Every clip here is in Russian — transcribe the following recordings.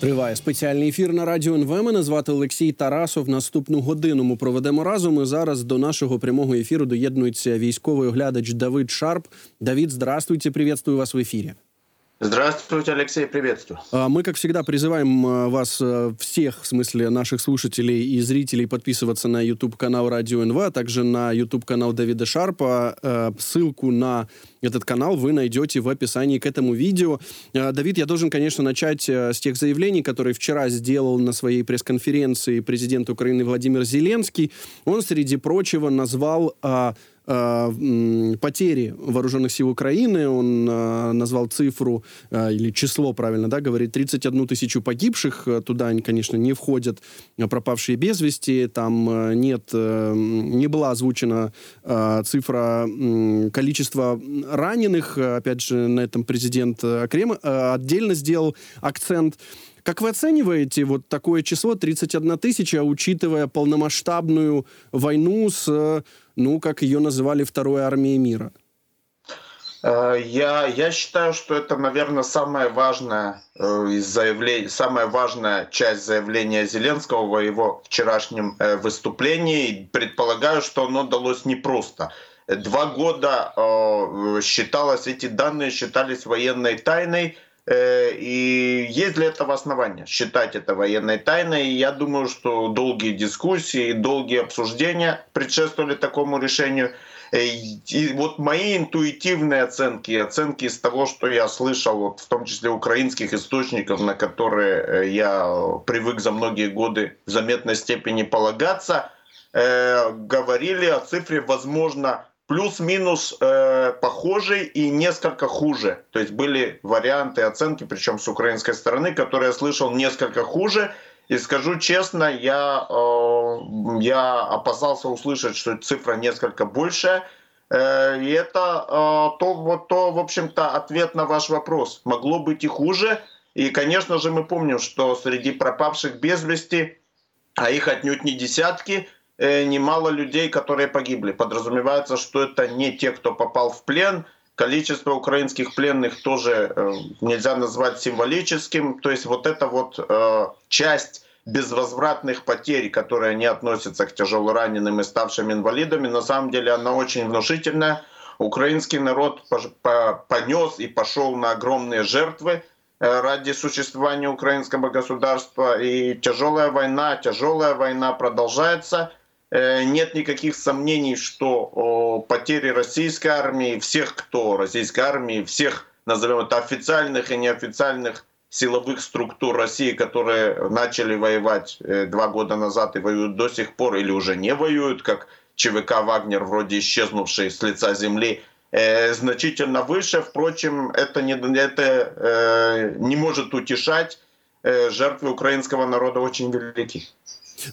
Триває спеціальний ефір на радіо НВ. Мене звати Олексій Тарасов. Наступну годину ми проведемо разом. І зараз до нашого прямого ефіру доєднується військовий оглядач Давид Шарп. Давид, здравствуйте, приветствую вас в ефірі. Здравствуйте, Алексей, приветствую. Мы, как всегда, призываем вас всех, в смысле наших слушателей и зрителей, подписываться на YouTube-канал Радио НВ, а также на YouTube-канал Давида Шарпа. Ссылку на этот канал вы найдете в описании к этому видео. Давид, я должен, конечно, начать с тех заявлений, которые вчера сделал на своей пресс-конференции президент Украины Владимир Зеленский. Он, среди прочего, назвал Э, потери вооруженных сил Украины. Он э, назвал цифру, э, или число, правильно, да, говорит, 31 тысячу погибших. Туда, конечно, не входят пропавшие без вести. Там нет, не была озвучена цифра количества раненых. Опять же, на этом президент Крем отдельно сделал акцент. Как вы оцениваете вот такое число 31 тысяча, учитывая полномасштабную войну с ну, как ее называли, второй армией мира? Э, я, я считаю, что это, наверное, самая важная э, из заявлений, самая важная часть заявления Зеленского в его вчерашнем э, выступлении. Предполагаю, что оно далось непросто. Два года считалось, эти данные считались военной тайной, и есть для этого основания считать это военной тайной. И я думаю, что долгие дискуссии, долгие обсуждения предшествовали такому решению. И вот мои интуитивные оценки, оценки из того, что я слышал, вот, в том числе украинских источников, на которые я привык за многие годы в заметной степени полагаться, э, говорили о цифре, возможно, плюс-минус э, похожий и несколько хуже. То есть были варианты оценки, причем с украинской стороны, которые я слышал несколько хуже. И скажу честно, я, э, я опасался услышать, что цифра несколько больше. Э, и это э, то, вот, то, в общем-то, ответ на ваш вопрос. Могло быть и хуже. И, конечно же, мы помним, что среди пропавших без вести, а их отнюдь не десятки, Э, немало людей, которые погибли. Подразумевается, что это не те, кто попал в плен. Количество украинских пленных тоже э, нельзя назвать символическим. То есть вот эта вот э, часть безвозвратных потерь, которые не относятся к тяжело раненым и ставшим инвалидами, на самом деле она очень внушительная. Украинский народ понес и пошел на огромные жертвы ради существования украинского государства. И тяжелая война, тяжелая война продолжается. Э, нет никаких сомнений, что потери российской армии, всех, кто российской армии, всех, назовем это официальных и неофициальных силовых структур России, которые начали воевать э, два года назад и воюют до сих пор или уже не воюют, как ЧВК «Вагнер», вроде исчезнувший с лица земли, э, значительно выше. Впрочем, это не, это, не может утешать. Жертвы украинского народа очень велики.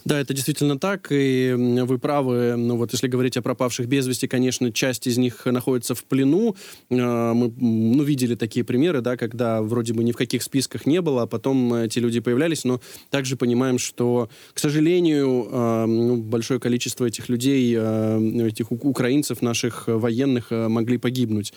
Да, это действительно так, и вы правы. Ну вот если говорить о пропавших без вести, конечно, часть из них находится в плену. А, мы ну, видели такие примеры, да, когда вроде бы ни в каких списках не было, а потом эти люди появлялись, но также понимаем, что, к сожалению, а, ну, большое количество этих людей, а, этих украинцев, наших военных, могли погибнуть.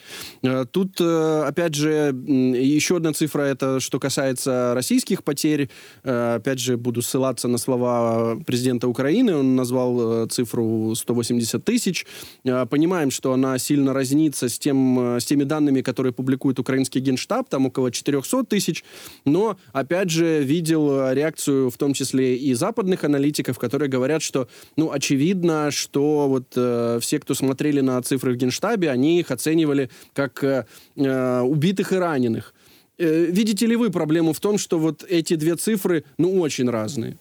Тут, опять же, еще одна цифра, это что касается российских потерь. Опять же, буду ссылаться на слова президента Украины. Он назвал э, цифру 180 тысяч. Э, понимаем, что она сильно разнится с, тем, э, с теми данными, которые публикует украинский генштаб, там около 400 тысяч. Но, опять же, видел реакцию в том числе и западных аналитиков, которые говорят, что, ну, очевидно, что вот э, все, кто смотрели на цифры в генштабе, они их оценивали как э, убитых и раненых. Видите ли вы проблему в том, что вот эти две цифры, ну, очень разные?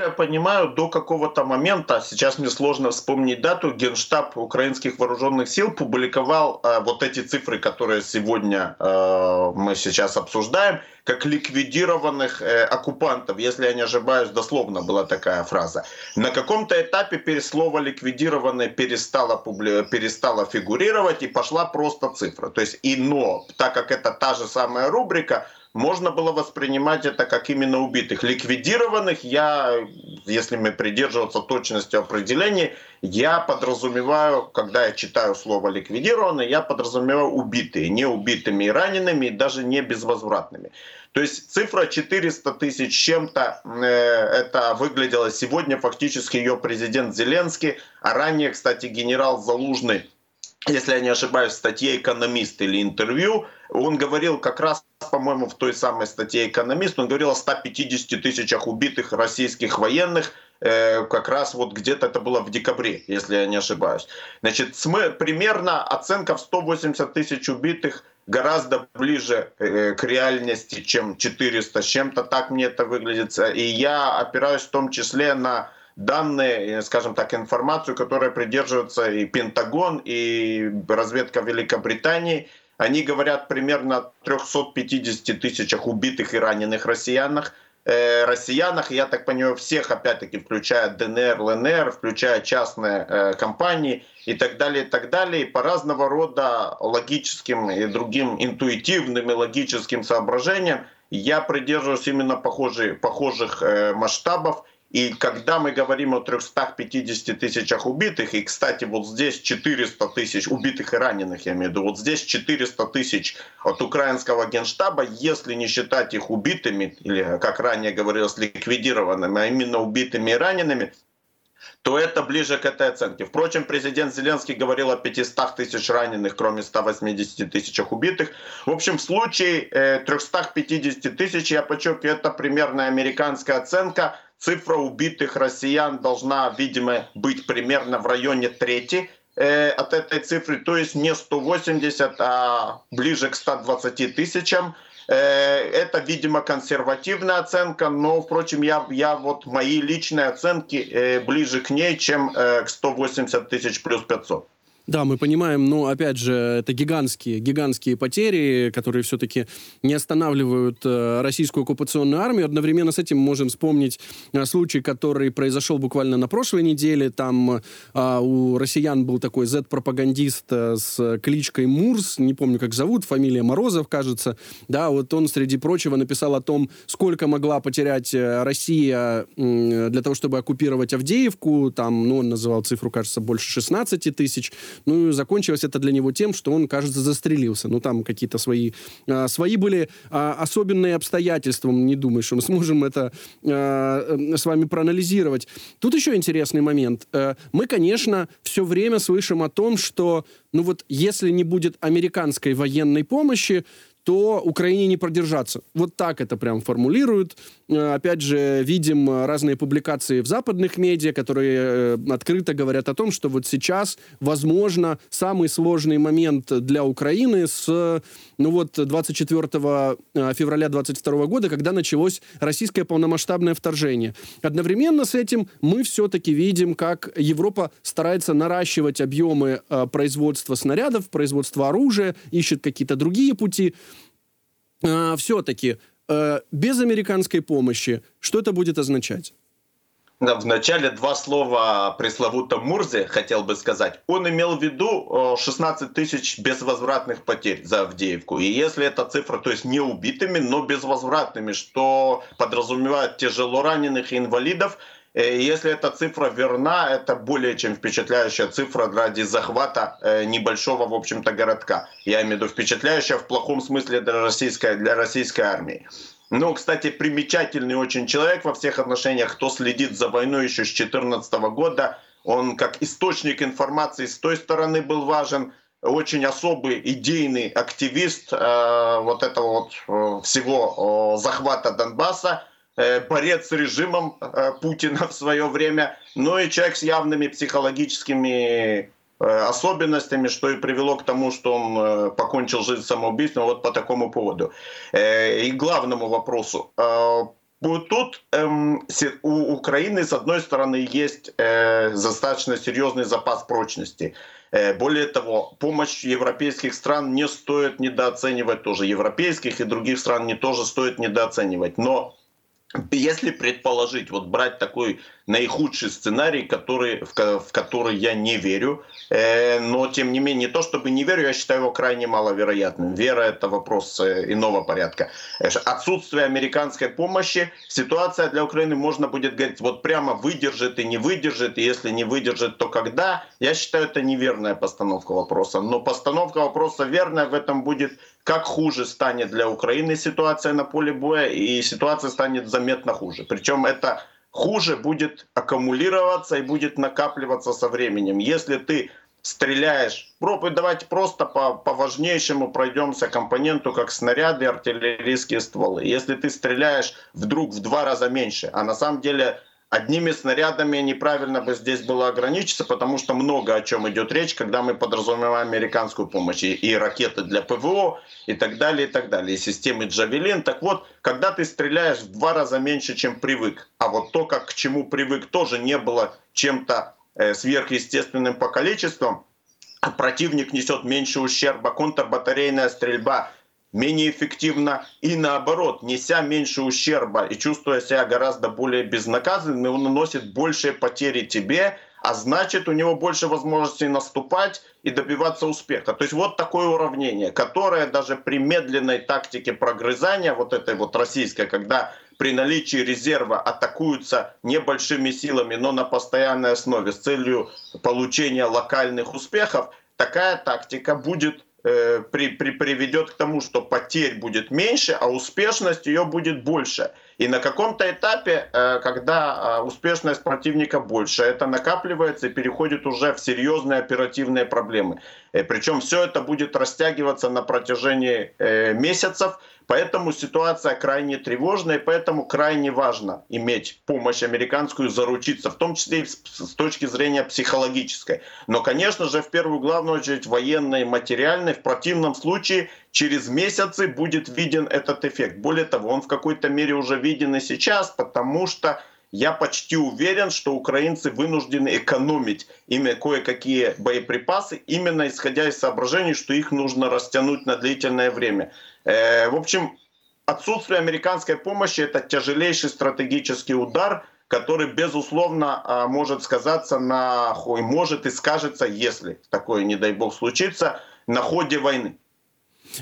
Я понимаю, до какого-то момента, сейчас мне сложно вспомнить дату, Генштаб украинских вооруженных сил публиковал э, вот эти цифры, которые сегодня э, мы сейчас обсуждаем, как ликвидированных э, оккупантов. Если я не ошибаюсь, дословно была такая фраза. На каком-то этапе слово ликвидированные перестало, публи... перестало фигурировать и пошла просто цифра. То есть и но, так как это та же самая рубрика, можно было воспринимать это как именно убитых. Ликвидированных я, если мы придерживаться точности определений, я подразумеваю, когда я читаю слово ликвидированные, я подразумеваю убитые, не убитыми и ранеными, и даже не безвозвратными. То есть цифра 400 тысяч чем-то, э, это выглядело сегодня фактически ее президент Зеленский, а ранее, кстати, генерал Залужный если я не ошибаюсь, в статье «Экономист» или интервью, он говорил как раз, по-моему, в той самой статье «Экономист», он говорил о 150 тысячах убитых российских военных, э, как раз вот где-то это было в декабре, если я не ошибаюсь. Значит, примерно оценка в 180 тысяч убитых гораздо ближе э, к реальности, чем 400 с чем-то, так мне это выглядит. И я опираюсь в том числе на данные, скажем так, информацию, которая придерживается и Пентагон, и разведка Великобритании. Они говорят примерно о 350 тысячах убитых и раненых россиянах. Э, россиянах, я так понимаю, всех, опять-таки, включая ДНР, ЛНР, включая частные э, компании и так далее, и так далее. И по разного рода логическим и другим интуитивным и логическим соображениям я придерживаюсь именно похожих, похожих э, масштабов. И когда мы говорим о 350 тысячах убитых, и, кстати, вот здесь 400 тысяч убитых и раненых, я имею в виду, вот здесь 400 тысяч от украинского генштаба, если не считать их убитыми, или, как ранее говорилось, ликвидированными, а именно убитыми и ранеными, то это ближе к этой оценке. Впрочем, президент Зеленский говорил о 500 тысяч раненых, кроме 180 тысячах убитых. В общем, в случае 350 э, тысяч, я подчеркиваю, это примерная американская оценка – цифра убитых россиян должна, видимо, быть примерно в районе трети э, от этой цифры, то есть не 180, а ближе к 120 тысячам. Э, это, видимо, консервативная оценка, но, впрочем, я, я вот мои личные оценки э, ближе к ней, чем к 180 тысяч плюс 500. Да, мы понимаем, но, опять же, это гигантские, гигантские потери, которые все-таки не останавливают э, российскую оккупационную армию. Одновременно с этим можем вспомнить э, случай, который произошел буквально на прошлой неделе. Там э, у россиян был такой Z-пропагандист э, с кличкой Мурс, не помню, как зовут, фамилия Морозов, кажется. Да, вот он, среди прочего, написал о том, сколько могла потерять э, Россия э, для того, чтобы оккупировать Авдеевку. Там, ну, он называл цифру, кажется, больше 16 тысяч. Ну, закончилось это для него тем, что он, кажется, застрелился. Ну, там какие-то свои, а, свои были а, особенные обстоятельства. Не думаю, что мы сможем это а, с вами проанализировать. Тут еще интересный момент. А, мы, конечно, все время слышим о том, что, ну вот, если не будет американской военной помощи, то Украине не продержаться. Вот так это прям формулируют. Э, опять же, видим разные публикации в западных медиа, которые э, открыто говорят о том, что вот сейчас, возможно, самый сложный момент для Украины с ну вот, 24 э, февраля 22 года, когда началось российское полномасштабное вторжение. Одновременно с этим мы все-таки видим, как Европа старается наращивать объемы производства снарядов, производства оружия, ищет какие-то другие пути. Все-таки Э, без американской помощи, что это будет означать? Вначале два слова о пресловутом Мурзе хотел бы сказать. Он имел в виду 16 тысяч безвозвратных потерь за Авдеевку. И если эта цифра, то есть не убитыми, но безвозвратными, что подразумевает тяжело раненых и инвалидов, Э, если эта цифра верна, это более чем впечатляющая цифра ради захвата э, небольшого, в общем-то, городка. Я имею в виду впечатляющая в плохом смысле для российской, для российской армии. Ну, кстати, примечательный очень человек во всех отношениях, кто следит за войной еще с 2014 года. Он как источник информации с той стороны был важен, очень особый идейный активист э, вот этого вот э, всего э, захвата Донбасса. Э, борец с режимом э, Путина в свое время, но и человек с явными психологическими э, особенностями, что и привело к тому, что он покончил жизнь самоубийством вот по такому поводу. И главному вопросу. Тут эм, у Украины, с одной стороны, есть достаточно серьезный запас прочности. Более того, помощь европейских стран не стоит недооценивать тоже. Европейских и других стран не тоже стоит недооценивать. Но если предположить, вот брать такой наихудший сценарий, который, в, в который я не верю. Э, но, тем не менее, не то чтобы не верю, я считаю его крайне маловероятным. Вера — это вопрос э, иного порядка. Э, отсутствие американской помощи, ситуация для Украины, можно будет говорить, вот прямо выдержит и не выдержит, и если не выдержит, то когда? Я считаю, это неверная постановка вопроса. Но постановка вопроса верная, в этом будет как хуже станет для Украины ситуация на поле боя, и ситуация станет заметно хуже. Причем это хуже будет аккумулироваться и будет накапливаться со временем. Если ты стреляешь, пробуй, давайте просто по, по важнейшему пройдемся компоненту, как снаряды, артиллерийские стволы. Если ты стреляешь вдруг в два раза меньше, а на самом деле Одними снарядами неправильно бы здесь было ограничиться, потому что много о чем идет речь, когда мы подразумеваем американскую помощь. И, и ракеты для ПВО, и так далее, и так далее. И системы Джавелин. Так вот, когда ты стреляешь в два раза меньше, чем привык, а вот то, как к чему привык, тоже не было чем-то э, сверхъестественным по количеству, а противник несет меньше ущерба, контрбатарейная стрельба менее эффективно и наоборот, неся меньше ущерба и чувствуя себя гораздо более безнаказанным, он наносит большие потери тебе, а значит у него больше возможностей наступать и добиваться успеха. То есть вот такое уравнение, которое даже при медленной тактике прогрызания, вот этой вот российской, когда при наличии резерва атакуются небольшими силами, но на постоянной основе с целью получения локальных успехов, такая тактика будет при, при, приведет к тому, что потерь будет меньше, а успешность ее будет больше. И на каком-то этапе, э, когда э, успешность противника больше, это накапливается и переходит уже в серьезные оперативные проблемы. Причем все это будет растягиваться на протяжении месяцев, Поэтому ситуация крайне тревожная, и поэтому крайне важно иметь помощь американскую, заручиться, в том числе и с точки зрения психологической. Но, конечно же, в первую главную очередь военной материальной. В противном случае через месяцы будет виден этот эффект. Более того, он в какой-то мере уже виден и сейчас, потому что я почти уверен, что украинцы вынуждены экономить именно кое-какие боеприпасы, именно исходя из соображений, что их нужно растянуть на длительное время. Э, в общем, отсутствие американской помощи – это тяжелейший стратегический удар, который, безусловно, а, может сказаться на, может и скажется, если такое, не дай бог, случится, на ходе войны.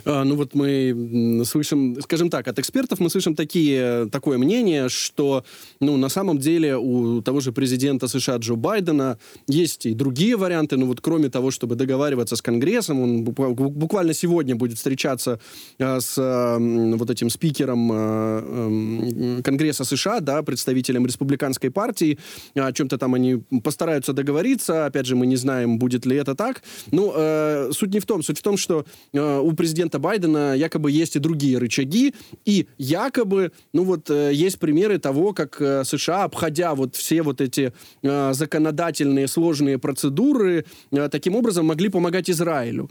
А, ну вот мы слышим, скажем так, от экспертов мы слышим такие, такое мнение, что ну, на самом деле у того же президента США Джо Байдена есть и другие варианты, но вот кроме того, чтобы договариваться с Конгрессом, он буквально сегодня будет встречаться а, с вот этим спикером а, Конгресса США, да, представителем республиканской партии, о чем-то там они постараются договориться, опять же, мы не знаем, будет ли это так. Ну, э, суть не в том, суть в том, что э, у президента президента Байдена якобы есть и другие рычаги, и якобы, ну вот, э, есть примеры того, как э, США, обходя вот все вот эти э, законодательные сложные процедуры, таким образом могли помогать Израилю.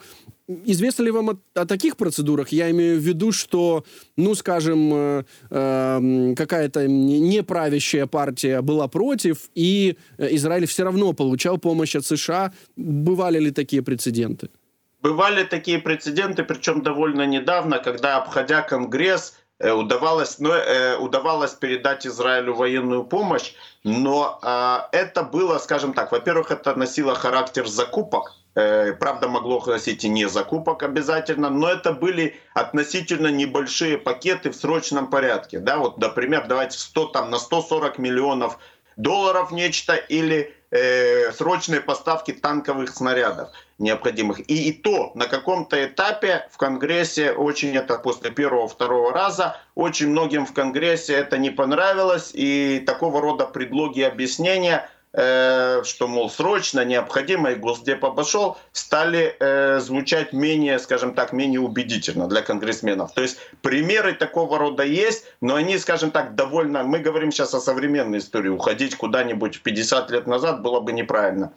Известно ли вам о, о таких процедурах? Я имею в виду, что, ну, скажем, э, э, какая-то неправящая партия была против, и Израиль все равно получал помощь от США. Бывали ли такие прецеденты? Бывали такие прецеденты, причем довольно недавно, когда, обходя Конгресс, э, удавалось, ну, э, удавалось передать Израилю военную помощь, но э, это было, скажем так, во-первых, это носило характер закупок, э, правда, могло носить и не закупок обязательно, но это были относительно небольшие пакеты в срочном порядке. Да, вот, например, давайте 100, там, на 140 миллионов долларов нечто или э, срочные поставки танковых снарядов необходимых. И, и то на каком-то этапе в Конгрессе очень это после первого-второго раза очень многим в Конгрессе это не понравилось и такого рода предлоги и объяснения э, что, мол, срочно, необходимо, и Госдеп обошел, стали э, звучать менее, скажем так, менее убедительно для конгрессменов. То есть примеры такого рода есть, но они, скажем так, довольно... Мы говорим сейчас о современной истории. Уходить куда-нибудь 50 лет назад было бы неправильно.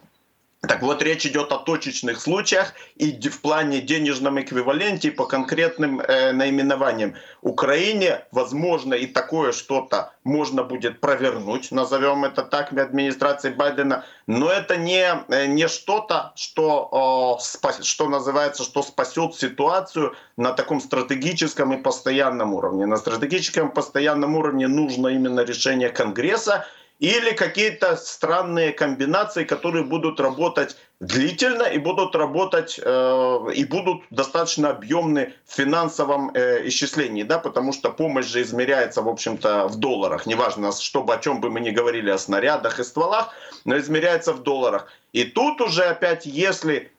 Так вот, речь идет о точечных случаях и в плане денежном эквиваленте по конкретным э, наименованиям. Украине, возможно, и такое что-то можно будет провернуть, назовем это так, администрации Байдена, но это не, э, не что-то, что, э, что называется, что спасет ситуацию на таком стратегическом и постоянном уровне. На стратегическом постоянном уровне нужно именно решение Конгресса, или какие-то странные комбинации, которые будут работать длительно и будут работать э, и будут достаточно объемны в финансовом э, исчислении, да, потому что помощь же измеряется, в общем-то, в долларах. Неважно, чтобы о чем бы мы ни говорили, о снарядах и стволах, но измеряется в долларах. И тут уже опять, если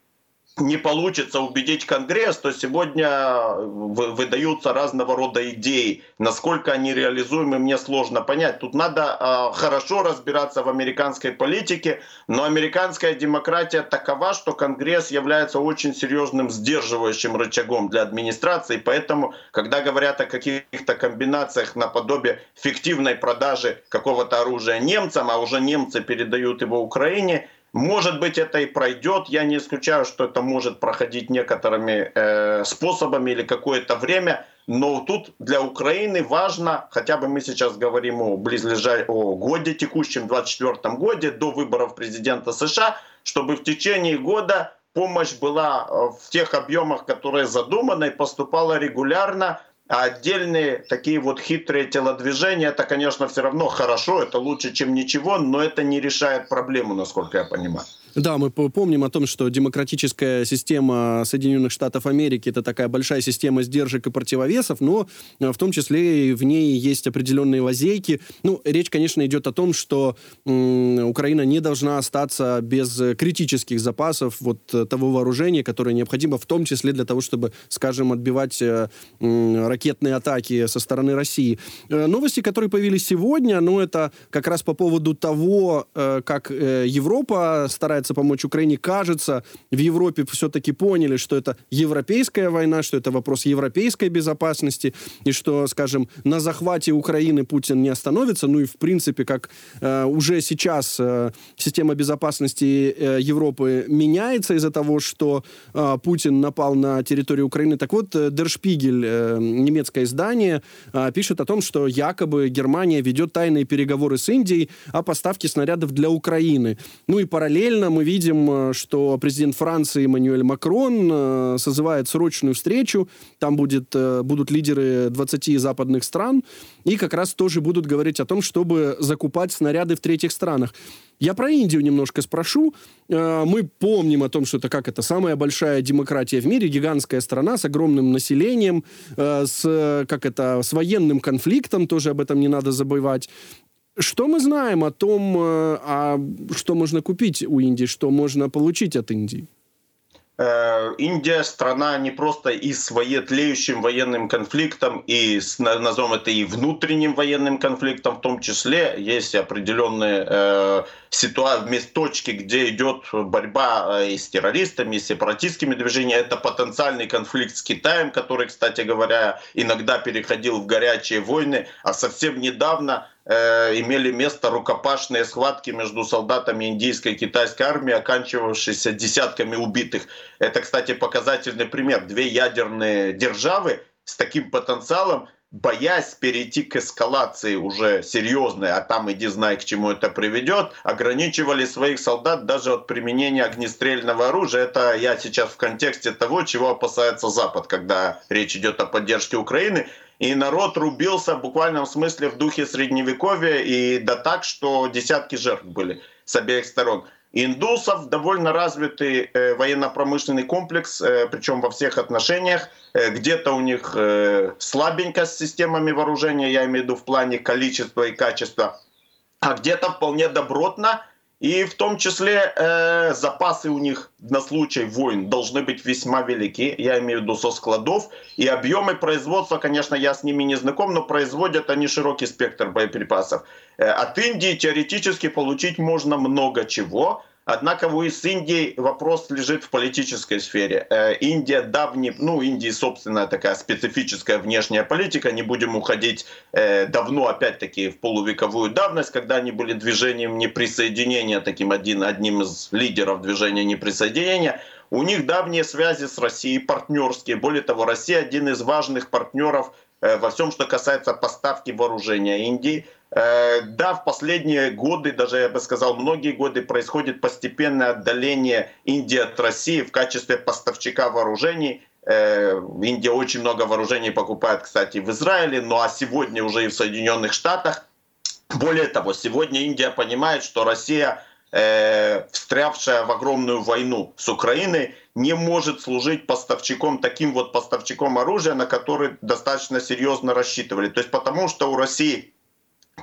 не получится убедить Конгресс, то сегодня выдаются разного рода идеи. Насколько они реализуемы, мне сложно понять. Тут надо э, хорошо разбираться в американской политике, но американская демократия такова, что Конгресс является очень серьезным сдерживающим рычагом для администрации. Поэтому, когда говорят о каких-то комбинациях наподобие фиктивной продажи какого-то оружия немцам, а уже немцы передают его Украине, может быть, это и пройдет. Я не исключаю, что это может проходить некоторыми э, способами или какое-то время. Но тут для Украины важно, хотя бы мы сейчас говорим о близлежа... о годе текущем, 24 годе, до выборов президента США, чтобы в течение года помощь была э, в тех объемах, которые задуманы, и поступала регулярно, а отдельные такие вот хитрые телодвижения, это, конечно, все равно хорошо, это лучше, чем ничего, но это не решает проблему, насколько я понимаю. Да, мы помним о том, что демократическая система Соединенных Штатов Америки это такая большая система сдержек и противовесов, но э, в том числе и в ней есть определенные лазейки. Ну, речь, конечно, идет о том, что Украина не должна остаться без критических запасов вот э, того вооружения, которое необходимо, в том числе для того, чтобы, скажем, отбивать э, ракетные атаки со стороны России. Новости, которые появились сегодня, ну, это как раз по поводу того, как Европа старается пытается помочь Украине, кажется, в Европе все-таки поняли, что это европейская война, что это вопрос европейской безопасности, и что, скажем, на захвате Украины Путин не остановится. Ну и, в принципе, как э, уже сейчас э, система безопасности э, Европы меняется из-за того, что э, Путин напал на территорию Украины. Так вот, э, Spiegel, э, немецкое издание, э, пишет о том, что якобы Германия ведет тайные переговоры с Индией о поставке снарядов для Украины. Ну и параллельно мы видим, э, что президент Франции Эммануэль Макрон э, созывает срочную встречу. Там будет, э, будут лидеры 20 западных стран. И как раз тоже будут говорить о том, чтобы закупать снаряды в третьих странах. Я про Индию немножко спрошу. Мы помним о том, что это как это самая большая демократия в мире, гигантская страна с огромным населением, с как это с военным конфликтом, тоже об этом не надо забывать. Что мы знаем о том, э, а что можно купить у Индии, что можно получить от Индии? Э, Индия страна не просто и с тлеющим военным конфликтом, и с, назовем это и внутренним военным конфликтом в том числе. Есть определенные э, ситуации, точки, где идет борьба э, и с террористами, и с сепаратистскими движениями. Это потенциальный конфликт с Китаем, который, кстати говоря, иногда переходил в горячие войны, а совсем недавно Э, имели место рукопашные схватки между солдатами индийской и китайской армии, оканчивавшиеся десятками убитых. Это, кстати, показательный пример. Две ядерные державы с таким потенциалом, боясь перейти к эскалации уже серьезной, а там иди знай, к чему это приведет, ограничивали своих солдат даже от применения огнестрельного оружия. Это я сейчас в контексте того, чего опасается Запад, когда речь идет о поддержке Украины и народ рубился в буквальном смысле в духе средневековья, и да так, что десятки жертв были с обеих сторон. Индусов довольно развитый э, военно-промышленный комплекс, э, причем во всех отношениях. Э, где-то у них э, слабенько с системами вооружения, я имею в виду в плане количества и качества, а где-то вполне добротно и в том числе э, запасы у них на случай войн должны быть весьма велики, я имею в виду со складов. И объемы производства, конечно, я с ними не знаком, но производят они широкий спектр боеприпасов. Э, от Индии теоретически получить можно много чего. Однако у с Индией вопрос лежит в политической сфере. Э, Индия давний, ну, Индии собственная такая специфическая внешняя политика, не будем уходить э, давно, опять-таки, в полувековую давность, когда они были движением неприсоединения, таким один, одним из лидеров движения неприсоединения. У них давние связи с Россией, партнерские. Более того, Россия один из важных партнеров во всем, что касается поставки вооружения Индии. Э, да, в последние годы, даже я бы сказал, многие годы происходит постепенное отдаление Индии от России в качестве поставщика вооружений. Э, Индия очень много вооружений покупает, кстати, в Израиле, ну а сегодня уже и в Соединенных Штатах. Более того, сегодня Индия понимает, что Россия, э, встрявшая в огромную войну с Украиной, не может служить поставщиком, таким вот поставщиком оружия, на который достаточно серьезно рассчитывали. То есть потому что у России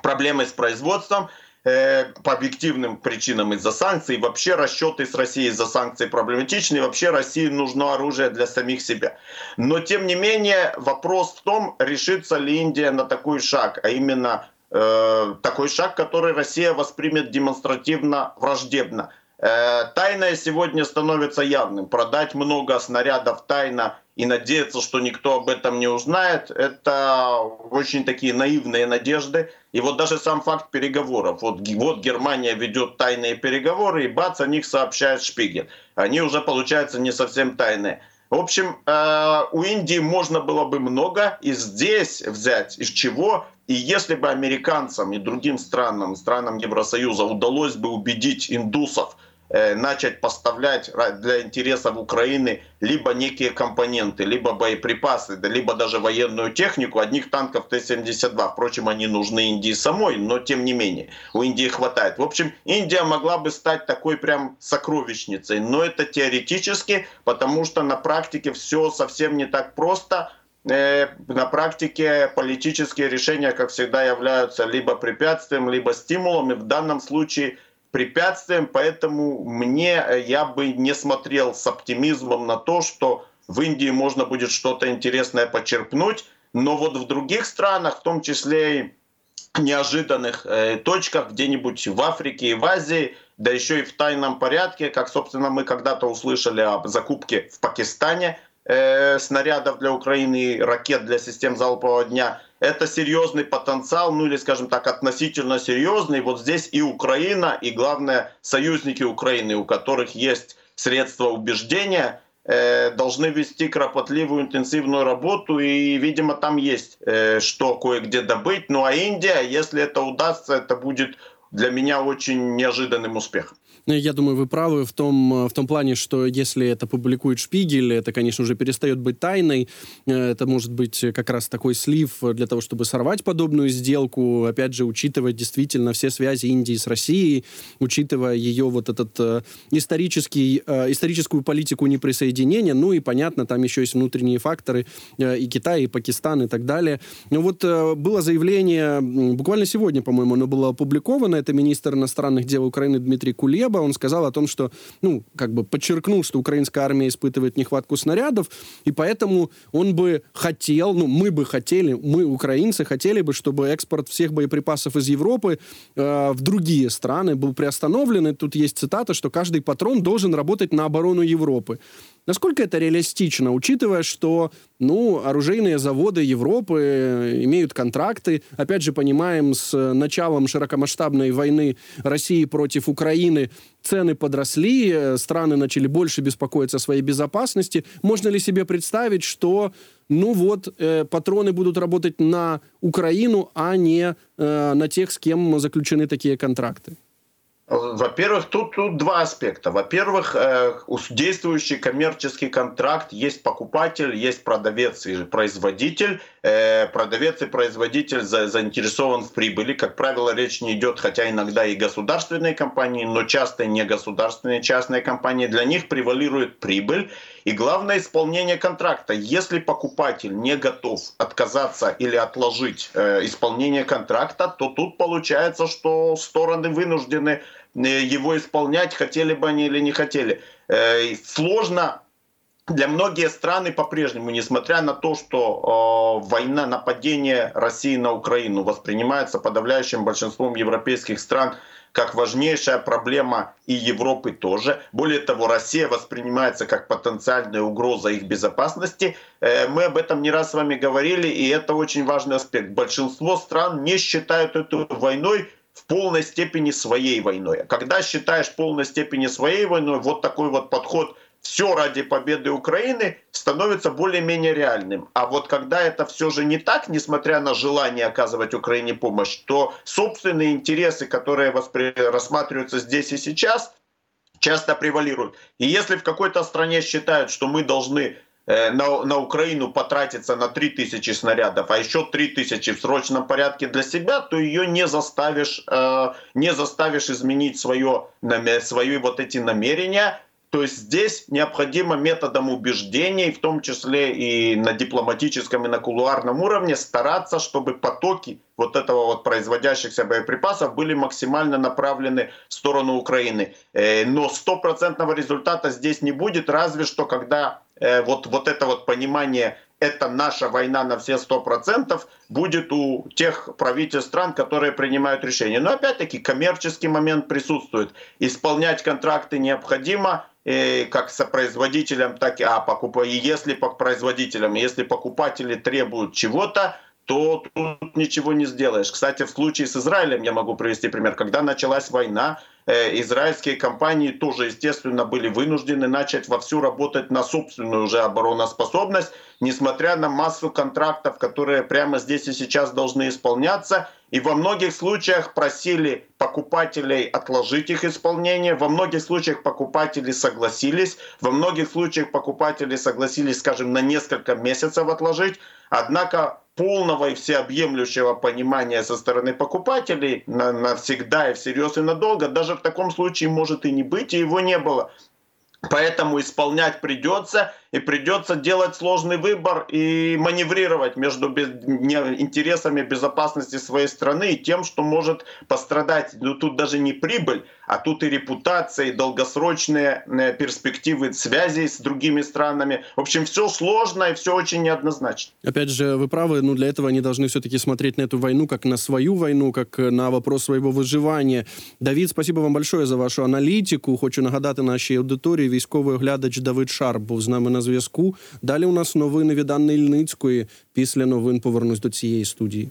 проблемы с производством, э, по объективным причинам из-за санкций, вообще расчеты с Россией из-за санкций проблематичны, вообще России нужно оружие для самих себя. Но тем не менее вопрос в том, решится ли Индия на такой шаг, а именно э, такой шаг, который Россия воспримет демонстративно враждебно. Э, тайное сегодня становится явным. Продать много снарядов тайно и надеяться, что никто об этом не узнает, это очень такие наивные надежды. И вот даже сам факт переговоров. Вот, вот Германия ведет тайные переговоры, и бац, о них сообщает Шпигель. Они уже, получается, не совсем тайные. В общем, э, у Индии можно было бы много и здесь взять из чего. И если бы американцам и другим странам, странам Евросоюза удалось бы убедить индусов – начать поставлять для интересов Украины либо некие компоненты, либо боеприпасы, либо даже военную технику. Одних танков Т-72, впрочем, они нужны Индии самой, но тем не менее, у Индии хватает. В общем, Индия могла бы стать такой прям сокровищницей, но это теоретически, потому что на практике все совсем не так просто. Э, на практике политические решения, как всегда, являются либо препятствием, либо стимулом, и в данном случае – препятствием, поэтому мне э, я бы не смотрел с оптимизмом на то, что в Индии можно будет что-то интересное почерпнуть, но вот в других странах, в том числе и неожиданных э, точках, где-нибудь в Африке и в Азии, да еще и в тайном порядке, как, собственно, мы когда-то услышали об закупке в Пакистане э, снарядов для Украины, ракет для систем залпового дня – это серьезный потенциал, ну или, скажем так, относительно серьезный. Вот здесь и Украина, и, главное, союзники Украины, у которых есть средства убеждения, э, должны вести кропотливую, интенсивную работу, и, видимо, там есть э, что кое-где добыть. Ну а Индия, если это удастся, это будет для меня очень неожиданным успехом. Ну, я думаю, вы правы в том, в том плане, что если это публикует Шпигель, это, конечно, уже перестает быть тайной. Э, это может быть как раз такой слив для того, чтобы сорвать подобную сделку. Опять же, учитывая действительно все связи Индии с Россией, учитывая ее вот этот э, исторический, э, историческую политику неприсоединения. Ну и, понятно, там еще есть внутренние факторы и Китай, и Пакистан, и так далее. Но вот было заявление, буквально сегодня, по-моему, оно было опубликовано. Это министр иностранных дел Украины Дмитрий Кулеба он сказал о том, что, ну, как бы подчеркнул, что украинская армия испытывает нехватку снарядов, и поэтому он бы хотел, ну, мы бы хотели, мы, украинцы, хотели бы, чтобы экспорт всех боеприпасов из Европы э, в другие страны был приостановлен. И тут есть цитата, что каждый патрон должен работать на оборону Европы. Насколько это реалистично, учитывая, что ну, оружейные заводы Европы имеют контракты, опять же, понимаем, с началом широкомасштабной войны России против Украины цены подросли, страны начали больше беспокоиться о своей безопасности. Можно ли себе представить, что ну вот, э, патроны будут работать на Украину, а не э, на тех, с кем заключены такие контракты? Во-первых, тут, тут два аспекта. Во-первых, э, действующий коммерческий контракт, есть покупатель, есть продавец и производитель. Э, продавец и производитель за, заинтересован в прибыли. Как правило, речь не идет, хотя иногда и государственные компании, но часто не государственные частные компании. Для них превалирует прибыль. И главное исполнение контракта. Если покупатель не готов отказаться или отложить э, исполнение контракта, то тут получается, что стороны вынуждены его исполнять, хотели бы они или не хотели. Э, сложно для многих стран по-прежнему, несмотря на то, что э, война, нападение России на Украину воспринимается подавляющим большинством европейских стран как важнейшая проблема и Европы тоже. Более того, Россия воспринимается как потенциальная угроза их безопасности. Э, мы об этом не раз с вами говорили, и это очень важный аспект. Большинство стран не считают эту войной в полной степени своей войной. А когда считаешь в полной степени своей войной, вот такой вот подход все ради победы Украины становится более-менее реальным. А вот когда это все же не так, несмотря на желание оказывать Украине помощь, то собственные интересы, которые воспри... рассматриваются здесь и сейчас, часто превалируют. И если в какой-то стране считают, что мы должны на, на Украину потратится на 3000 снарядов, а еще 3000 в срочном порядке для себя, то ее не заставишь, э, не заставишь изменить свое, свои вот эти намерения, то есть здесь необходимо методом убеждений, в том числе и на дипломатическом и на кулуарном уровне, стараться, чтобы потоки вот этого вот производящихся боеприпасов были максимально направлены в сторону Украины. Э, но стопроцентного результата здесь не будет, разве что когда э, вот, вот это вот понимание это наша война на все сто процентов будет у тех правительств стран, которые принимают решения. Но опять-таки коммерческий момент присутствует. Исполнять контракты необходимо, и как сопроизводителям, так и а, покуп... и если по производителям, если покупатели требуют чего-то, то тут ничего не сделаешь. Кстати, в случае с Израилем я могу привести пример. Когда началась война, э, израильские компании тоже, естественно, были вынуждены начать вовсю работать на собственную уже обороноспособность, несмотря на массу контрактов, которые прямо здесь и сейчас должны исполняться. И во многих случаях просили покупателей отложить их исполнение, во многих случаях покупатели согласились, во многих случаях покупатели согласились, скажем, на несколько месяцев отложить. Однако полного и всеобъемлющего понимания со стороны покупателей на, навсегда и всерьез и надолго, даже в таком случае может и не быть, и его не было. Поэтому исполнять придется, и придется делать сложный выбор и маневрировать между интересами безопасности своей страны и тем, что может пострадать. Ну тут даже не прибыль, а тут и репутация, и долгосрочные э, перспективы связи с другими странами. В общем, все сложно и все очень неоднозначно. Опять же, вы правы, ну для этого они должны все-таки смотреть на эту войну как на свою войну, как на вопрос своего выживания. Давид, спасибо вам большое за вашу аналітику. Хочу нагадати нашій аудиторії військовий оглядач Давид Шарп був з нами на зв'язку. Далі у нас новини від Анни Ільницької. Після новин повернусь до цієї студії.